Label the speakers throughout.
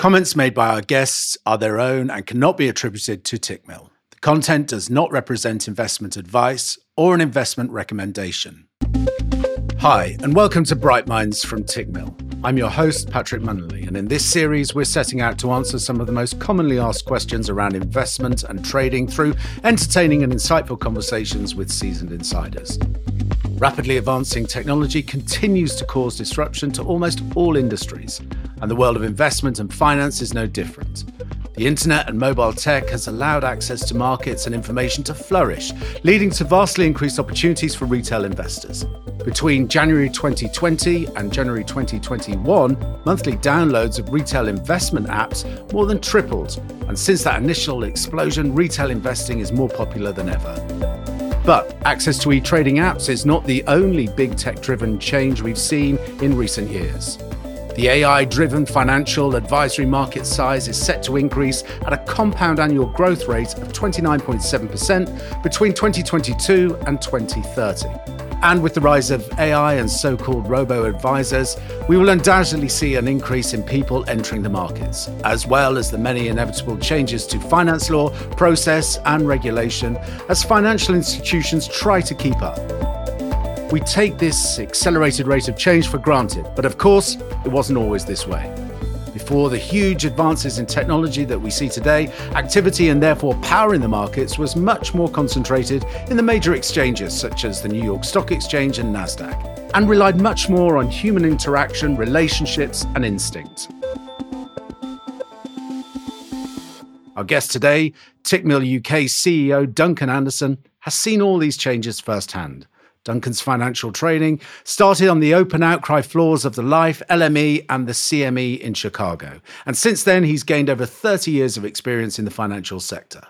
Speaker 1: Comments made by our guests are their own and cannot be attributed to Tickmill. The content does not represent investment advice or an investment recommendation. Hi, and welcome to Bright Minds from Tickmill. I'm your host, Patrick Munnelly, and in this series, we're setting out to answer some of the most commonly asked questions around investment and trading through entertaining and insightful conversations with seasoned insiders. Rapidly advancing technology continues to cause disruption to almost all industries, and the world of investment and finance is no different. The internet and mobile tech has allowed access to markets and information to flourish, leading to vastly increased opportunities for retail investors. Between January 2020 and January 2021, monthly downloads of retail investment apps more than tripled, and since that initial explosion, retail investing is more popular than ever. But access to e trading apps is not the only big tech driven change we've seen in recent years. The AI driven financial advisory market size is set to increase at a compound annual growth rate of 29.7% between 2022 and 2030. And with the rise of AI and so called robo advisors, we will undoubtedly see an increase in people entering the markets, as well as the many inevitable changes to finance law, process, and regulation as financial institutions try to keep up. We take this accelerated rate of change for granted, but of course, it wasn't always this way. Before the huge advances in technology that we see today, activity and therefore power in the markets was much more concentrated in the major exchanges such as the New York Stock Exchange and NASDAQ, and relied much more on human interaction, relationships, and instinct. Our guest today, Tickmill UK CEO Duncan Anderson, has seen all these changes firsthand. Duncan's financial training started on the open outcry floors of the LIFFE, LME, and the CME in Chicago. And since then, he's gained over 30 years of experience in the financial sector.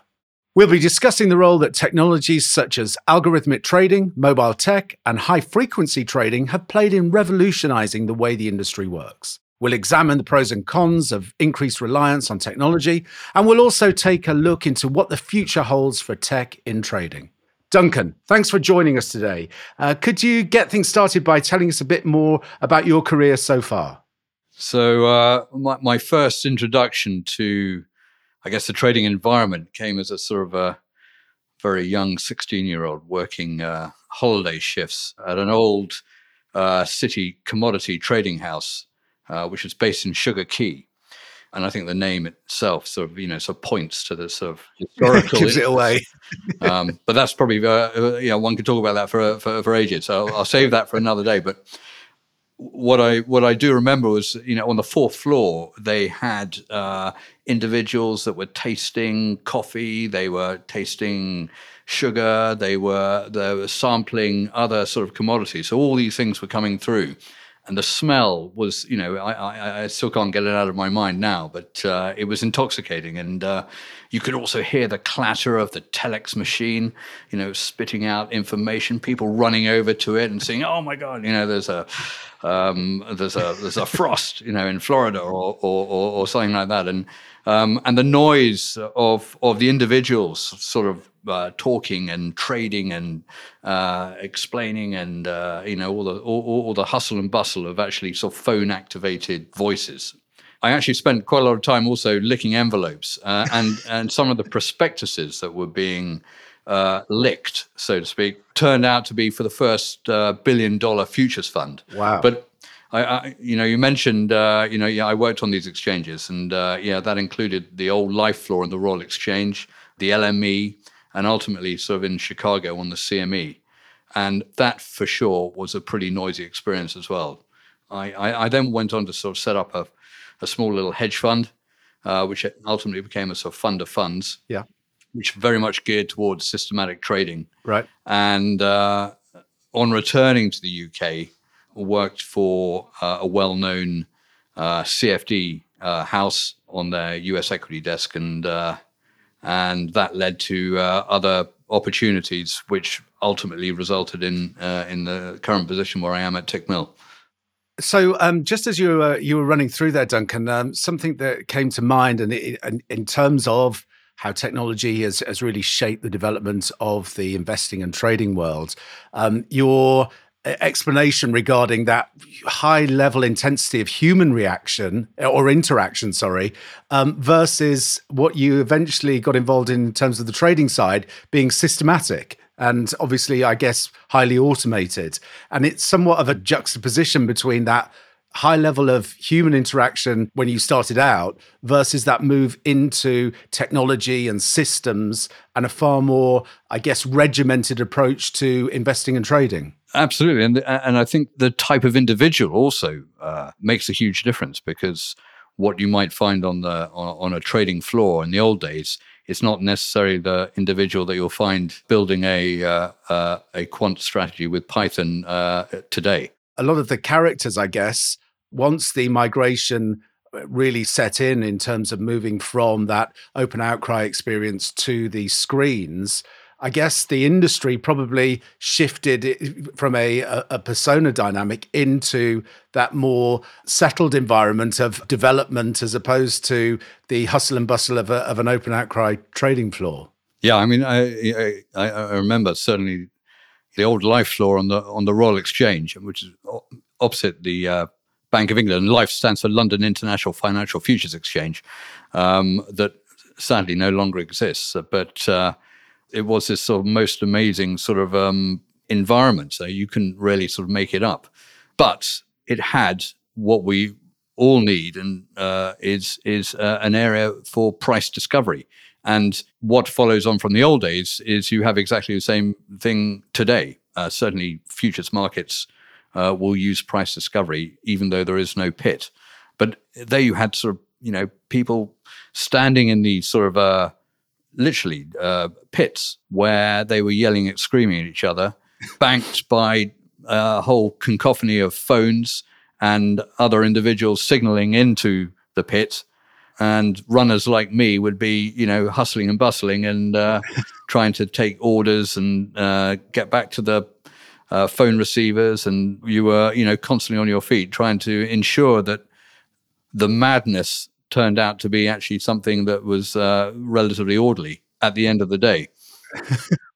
Speaker 1: We'll be discussing the role that technologies such as algorithmic trading, mobile tech, and high frequency trading have played in revolutionizing the way the industry works. We'll examine the pros and cons of increased reliance on technology, and we'll also take a look into what the future holds for tech in trading. Duncan, thanks for joining us today. Uh, could you get things started by telling us a bit more about your career so far?
Speaker 2: So, uh, my, my, first introduction to, I guess, the trading environment came as a sort of a very young 16 year old working uh, holiday shifts at an old uh, city commodity trading house, uh, which was based in Sugar Quay and I think the name itself sort of you know sort of points to the sort of historical
Speaker 1: gives it away.
Speaker 2: um, but that's probably uh, uh, you know one could talk about that for for, for ages. So I'll, I'll, save that for another day. But what I what I do remember was you know on the fourth floor they had uh, individuals that were tasting coffee. They were tasting sugar. They were they were sampling other sort of commodities. So all these things were coming through and the smell was, you know, I, I, I, still can't get it out of my mind now, but uh, it was intoxicating. And uh, you could also hear the clatter of the telex machine, you know, spitting out information, people running over to it and saying, oh my God, you know, there's a. Um, there's a there's a frost, you know, in Florida or or, or, or something like that, and um, and the noise of of the individuals sort of uh, talking and trading and uh, explaining and uh, you know all the all, all, the hustle and bustle of actually sort of phone activated voices. I actually spent quite a lot of time also licking envelopes uh, and and some of the prospectuses that were being uh, licked, so to speak, turned out to be for the first uh, billion dollar futures fund.
Speaker 1: Wow!
Speaker 2: But I, I, you know, you mentioned, uh, you know, yeah, I worked on these exchanges, and uh, yeah, that included the old LIFFE floor and the Royal Exchange, the LME, and ultimately sort of in Chicago on the CME. And that for sure was a pretty noisy experience as well. I, I, I then went on to sort of set up a, a small little hedge fund, uh, which ultimately became a sort of fund of funds.
Speaker 1: Yeah.
Speaker 2: Which very much geared towards systematic trading.
Speaker 1: Right.
Speaker 2: And uh, on returning to the UK, worked for uh, a well known uh, CFD uh, house on their US equity desk. And uh, and that led to uh, other opportunities, which ultimately resulted in uh, in the current position where I am at Tickmill.
Speaker 1: So, um, just as you were you were running through there, Duncan, um, something that came to mind, and in terms of how technology has, has really shaped the development of the investing and trading world, um, your explanation regarding that high level intensity of human reaction or interaction, sorry, um, versus what you eventually got involved in in terms of the trading side being systematic and obviously, I guess, highly automated. And it's somewhat of a juxtaposition between that high level of human interaction when you started out versus that move into technology and systems and a far more, I guess, regimented approach to investing and trading.
Speaker 2: Absolutely, and and I think the type of individual also uh, makes a huge difference because what you might find on the on, a trading floor in the old days it's not necessarily the individual that you'll find building a uh, uh, a quant strategy with Python uh, today.
Speaker 1: A lot of the characters, I guess, once the migration uh, really set in in terms of moving from that open outcry experience to the screens I guess the industry probably shifted eh, from a, a, persona dynamic into that more settled environment of development as opposed to the hustle and bustle of, a, of an open outcry trading floor.
Speaker 2: Yeah, I mean, I, I, I remember certainly the old LIFFE floor on the on the Royal Exchange, which is opposite the uh, Bank of England. LIFFE stands for London International Financial Futures Exchange, um, that sadly no longer exists. But uh, it was this sort of most amazing sort of um, environment. So you can really sort of make it up. But it had what we all need, and uh, is is uh, an area for price discovery. And what follows on from the old days is you have exactly the same thing today. Uh, certainly, futures markets uh, will use price discovery, even though there is no pit. But there you had sort of you know people standing in these sort of uh, literally uh, pits where they were yelling and screaming at each other, banked by a whole cacophony of phones and other individuals signaling into the pit. And runners like me would be, you know, hustling and bustling and uh, trying to take orders and uh, get back to the uh, phone receivers. And you were, you know, constantly on your feet trying to ensure that the madness turned out to be actually something that was uh, relatively orderly at the end of the day.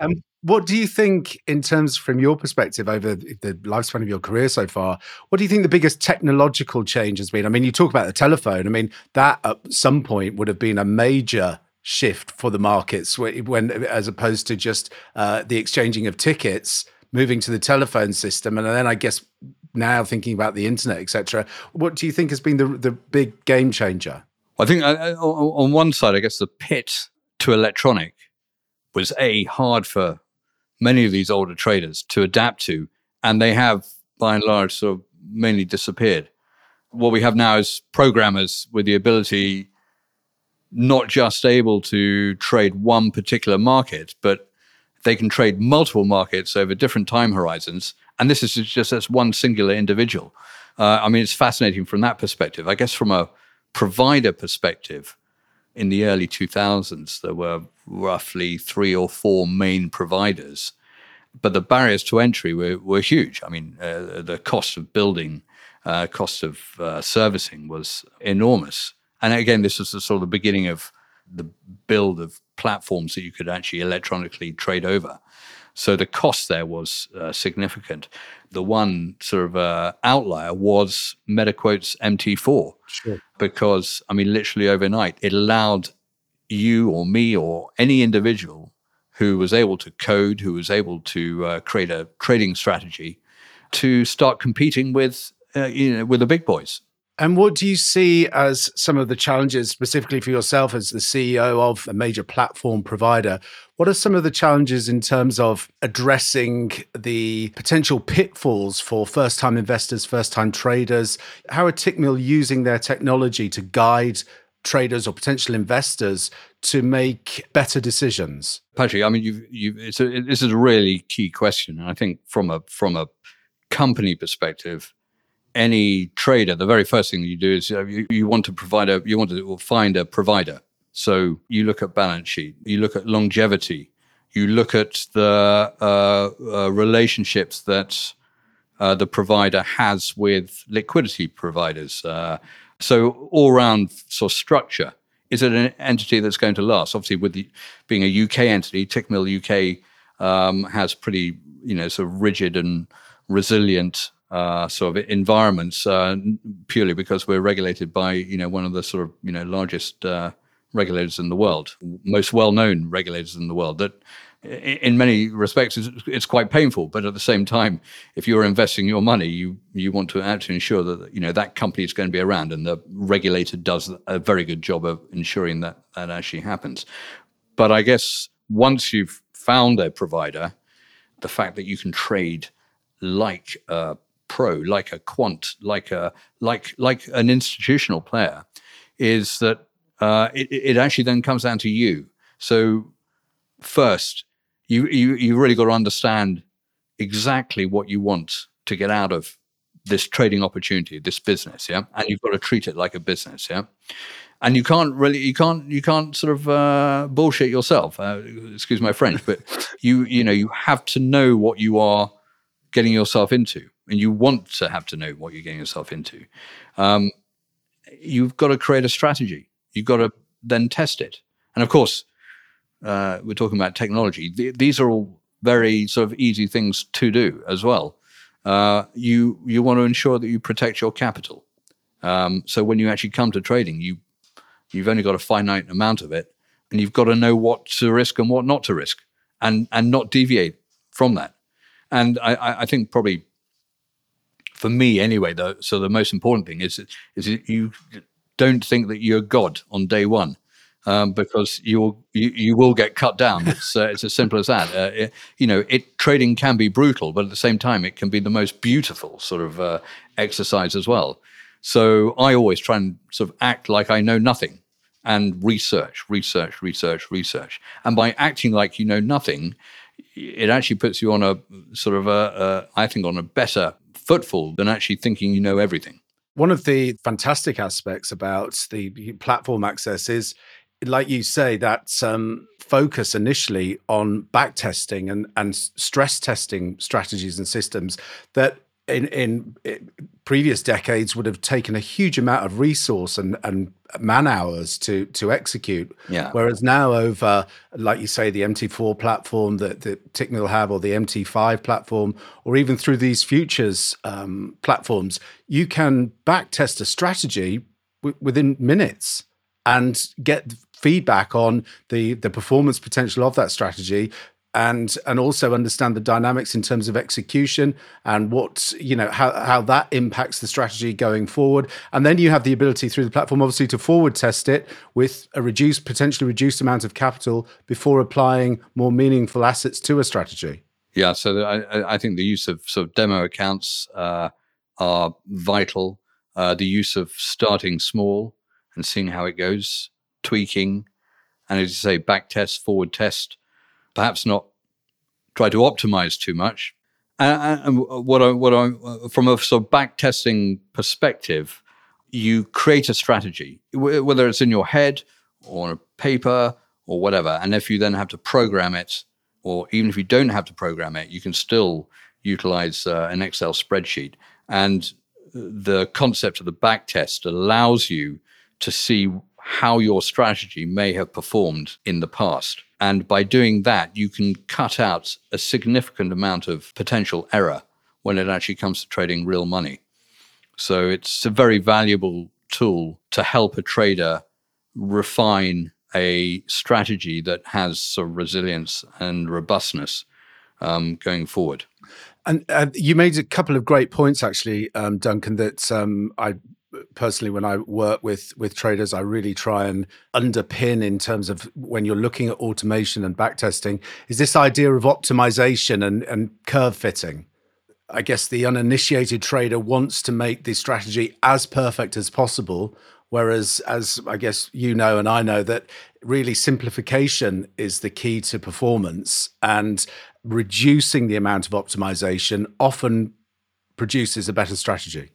Speaker 1: um, what do you think, in terms from your perspective over the lifespan of your career so far? What do you think the biggest technological change has been? I mean, you talk about the telephone. I mean, that at some point would have been a major shift for the markets when, as opposed to just uh, the exchanging of tickets moving to the telephone system and then i guess now thinking about the internet, etc. What do you think has been the the big game changer?
Speaker 2: I think uh, uh on one side, I guess the pit to electronic was a hard for many of these older traders to adapt to, and they have by and large sort of mainly disappeared. What we have now is programmers with the ability not just able to trade one particular market, but they can trade multiple markets over different time horizons and this is just as one singular individual. Uh, I mean, it's fascinating from that perspective. I guess from a provider perspective, in the early 2000s, there were roughly three or four main providers, but the barriers to entry were, were huge. I mean, uh, the cost of building, uh, cost of uh, servicing was enormous. And again, this was the sort of the beginning of the build of platforms that you could actually electronically trade over. So the cost there was uh, significant. The one sort of uh, outlier was MetaQuote's MT4. Sure. Because, I mean, literally overnight, it allowed you or me or any individual who was able to code, who was able to uh, create a trading strategy, to start competing with uh, you know with the big boys.
Speaker 1: And what do you see as some of the challenges, specifically for yourself as the CEO of a major platform provider? What are some of the challenges in terms of addressing the potential pitfalls for first time investors, first time traders? How are Tickmill using their technology to guide traders or potential investors to make better decisions?
Speaker 2: Patrick, I mean, you've, you, a, this is a really key question. And I think from a, from a company perspective, any trader, the very first thing you do is uh, you, you want to provide a, you want to find a provider. So you look at balance sheet, you look at longevity, you look at the uh, uh, relationships that uh, the provider has with liquidity providers. Uh, so all round sort of structure. Is it an entity that's going to last? Obviously, with the, being a UK entity, Tickmill UK um, has pretty you know sort of rigid and resilient uh, sort of environments uh, purely because we're regulated by you know one of the sort of you know largest uh, regulators in the world, most well-known regulators in the world. That in many respects it's, it's, quite painful, but at the same time, if you're investing your money, you you want to actually ensure that you know that company is going to be around, and the regulator does a very good job of ensuring that that actually happens. But I guess once you've found a provider, the fact that you can trade like a pro, like a quant, like a like like an institutional player, is that uh, it, it actually then comes down to you. So first, you you you really got to understand exactly what you want to get out of this trading opportunity, this business, yeah, and you've got to treat it like a business, yeah. And you can't really, you can't, you can't sort of uh, bullshit yourself. Uh, excuse my French, but you, you know, you have to know what you are getting yourself into and you want to have to know what you're getting yourself into, um, you've got to create a strategy. You've got to then test it. And of course, uh, we're talking about technology. Th- these are all very sort of easy things to do as well. Uh, you you want to ensure that you protect your capital. Um, so when you actually come to trading, you you've only got a finite amount of it, and you've got to know what to risk and what not to risk, and and not deviate from that. And I, I think probably for me anyway, though, so the most important thing is is you don't think that you're God on day one. Um, because you, you you will get cut down. It's uh, it's as simple as that. Uh, it, you know, it trading can be brutal, but at the same time, it can be the most beautiful sort of uh, exercise as well. So I always try and sort of act like I know nothing, and research, research, research, research. And by acting like you know nothing, it actually puts you on a sort of a, a I think on a better footfall than actually thinking you know everything.
Speaker 1: One of the fantastic aspects about the platform access is, like you say, that um, focus initially on backtesting and, and stress testing strategies and systems that in, in previous decades would have taken a huge amount of resource and, and man hours to to execute.
Speaker 2: Yeah.
Speaker 1: Whereas now over, like you say, the MT4 platform that, that Tickmill have, or the MT5 platform, or even through these futures um, platforms, you can back test a strategy w- within minutes and get feedback on the the performance potential of that strategy and and also understand the dynamics in terms of execution and what you know how how that impacts the strategy going forward. And then you have the ability through the platform obviously to forward test it with a reduced potentially reduced amount of capital before applying more meaningful assets to a strategy.
Speaker 2: Yeah so i i think the use of sort of demo accounts uh, are vital. Uh, the use of starting small and seeing how it goes tweaking and as you say back test forward test perhaps not try to optimize too much. And, uh, what I, what I, uh, from a sort of back testing perspective, you create a strategy, uh, whether it's in your head or on a paper or whatever. And if you then have to program it, or even if you don't have to program it, you can still utilize uh, an Excel spreadsheet. And the concept of the back test allows you to see how your strategy may have performed in the past. And by doing that, you can cut out a significant amount of potential error when it actually comes to trading real money. So it's a very valuable tool to help a trader refine a strategy that has of resilience and robustness um, going forward.
Speaker 1: And uh, you made a couple of great points, actually, um, Duncan, that um, I personally when i work with with traders i really try and underpin in terms of when you're looking at automation and backtesting is this idea of optimization and and curve fitting. I guess the uninitiated trader wants to make the strategy as perfect as possible whereas as i guess you know and i know that really simplification is the key to performance and reducing the amount of optimization often produces a better strategy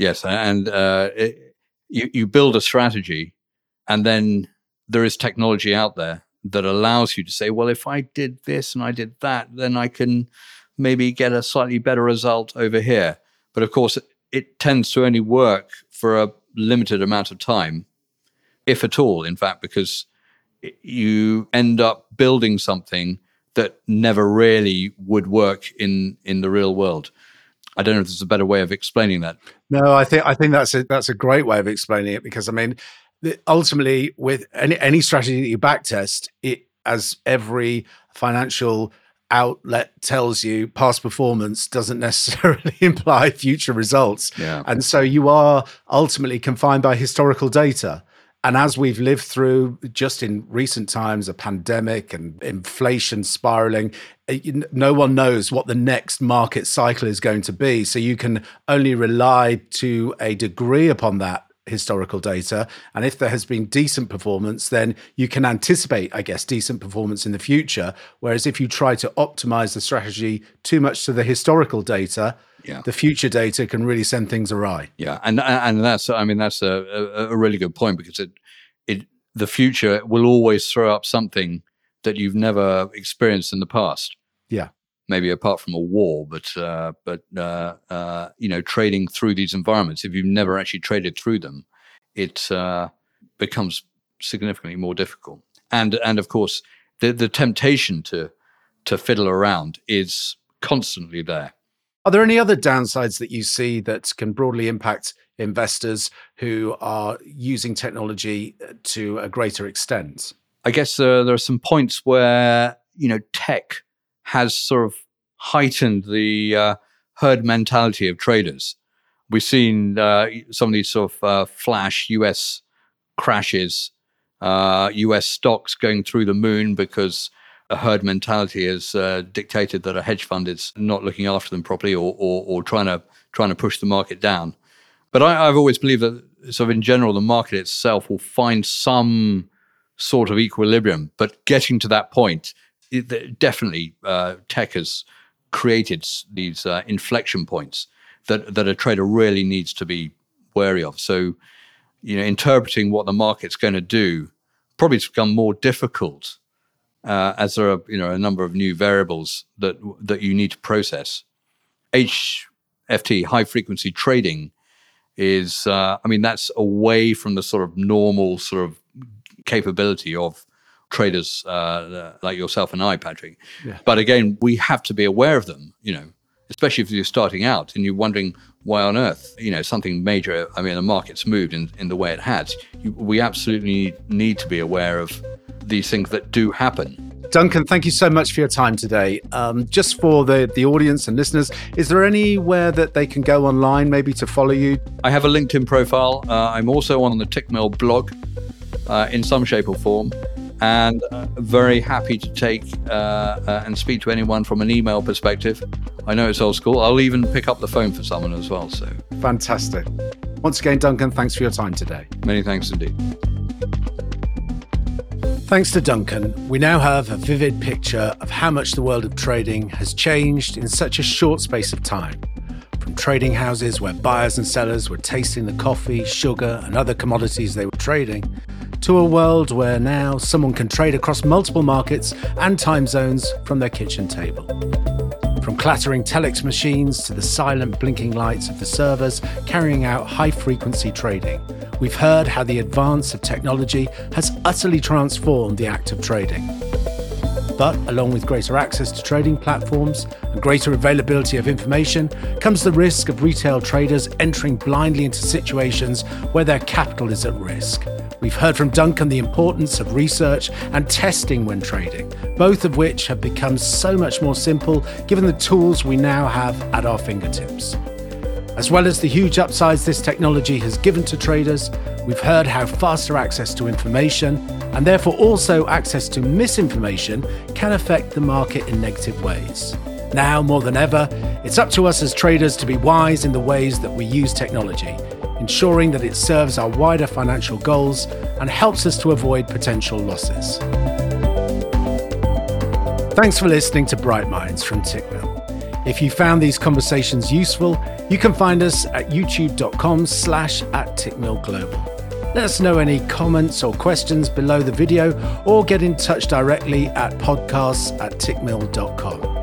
Speaker 2: Yes, and uh, it, you you build a strategy, and then there is technology out there that allows you to say, well, if I did this and I did that, then I can maybe get a slightly better result over here. But of course, it tends to only work for a limited amount of time, if at all, in fact, because you end up building something that never really would work in in the real world. I don't know if there's a better way of explaining that.
Speaker 1: No, I think I think that's a that's a great way of explaining it because I mean, ultimately, with any any strategy that you backtest, it as every financial outlet tells you past performance doesn't necessarily imply future results.
Speaker 2: Yeah.
Speaker 1: And so you are ultimately confined by historical data. And as we've lived through just in recent times, a pandemic and inflation spiraling, eh, no one knows what the next market cycle is going to be. So you can only rely to a degree upon that historical data. And if there has been decent performance, then you can anticipate, I guess, decent performance in the future. Whereas if you try to optimize the strategy too much to the historical data,
Speaker 2: yeah.
Speaker 1: the future data can really send things awry.
Speaker 2: Yeah, and and that's I mean that's a, a, really good point because it it the future will always throw up something that you've never experienced in the past. Maybe apart from a war, but uh, but uh, uh, you know trading through these environments if you've never actually traded through them, it uh, becomes significantly more difficult. And and of course the the temptation to to fiddle around is constantly there.
Speaker 1: Are there any other downsides that you see that can broadly impact investors who are using technology uh, to a greater extent?
Speaker 2: I guess uh, there are some points where you know tech has sort of heightened the uh, herd mentality of traders. We've seen uh, some of these sort of uh, flash US crashes, US uh, stocks going through the moon because a herd mentality has uh, dictated that a hedge fund is not looking after them properly or, or, or trying to trying to push the market down. But I, have always believed that sort of in general the market itself will find some sort of equilibrium. But getting to that point, it, definitely uh, tech has created these uh, inflection points that that a trader really needs to be wary of. So, you know, interpreting what the market's going to do probably has become more difficult uh, as there are you know a number of new variables that that you need to process. HFT, high frequency trading, is uh, I mean that's away from the sort of normal sort of capability of traders uh, like yourself and I, Patrick. Yeah. But again, we have to be aware of them. You know, especially if you're starting out and you're wondering why on earth, you know, something major. I mean, the market's moved in, in the way it has. You, we absolutely need, to be aware of these things that do happen.
Speaker 1: Duncan, thank you so much for your time today. Um, just for the, the audience and listeners, is there anywhere that they can go online maybe to follow you?
Speaker 2: I have a LinkedIn profile. Uh, I'm also on the Tickmill blog uh, in some shape or form and uh, very happy to take uh, uh, and speak to anyone from an email perspective. I know it's old school. I'll even pick up the phone for someone as well. So
Speaker 1: fantastic. Once again, Duncan, thanks for your time today.
Speaker 2: Many thanks indeed.
Speaker 1: Thanks to Duncan, we now have a vivid picture of how much the world of trading has changed in such a short space of time. From trading houses where buyers and sellers were tasting the coffee, sugar, and other commodities they were trading, to a world where now someone can trade across multiple markets and time zones from their kitchen table. From clattering telex machines to the silent blinking lights of the servers carrying out high frequency trading, we've heard how the advance of technology has utterly transformed the act of trading. But along with greater access to trading platforms and greater availability of information comes the risk of retail traders entering blindly into situations where their capital is at risk. We've heard from Duncan the importance of research and testing when trading, both of which have become so much more simple given the tools we now have at our fingertips. As well as the huge upsides this technology has given to traders, we've heard how faster access to information, and therefore also access to misinformation, can affect the market in negative ways. Now, more than ever, it's up to us as traders to be wise in the ways that we use technology, ensuring that it serves our wider financial goals and helps us to avoid potential losses. Thanks for listening to Bright Minds from Tickmill. If you found these conversations useful, you can find us at youtube.com slash at tickmillglobal. Let us know any comments or questions below the video or get in touch directly at podcasts at tickmill.com.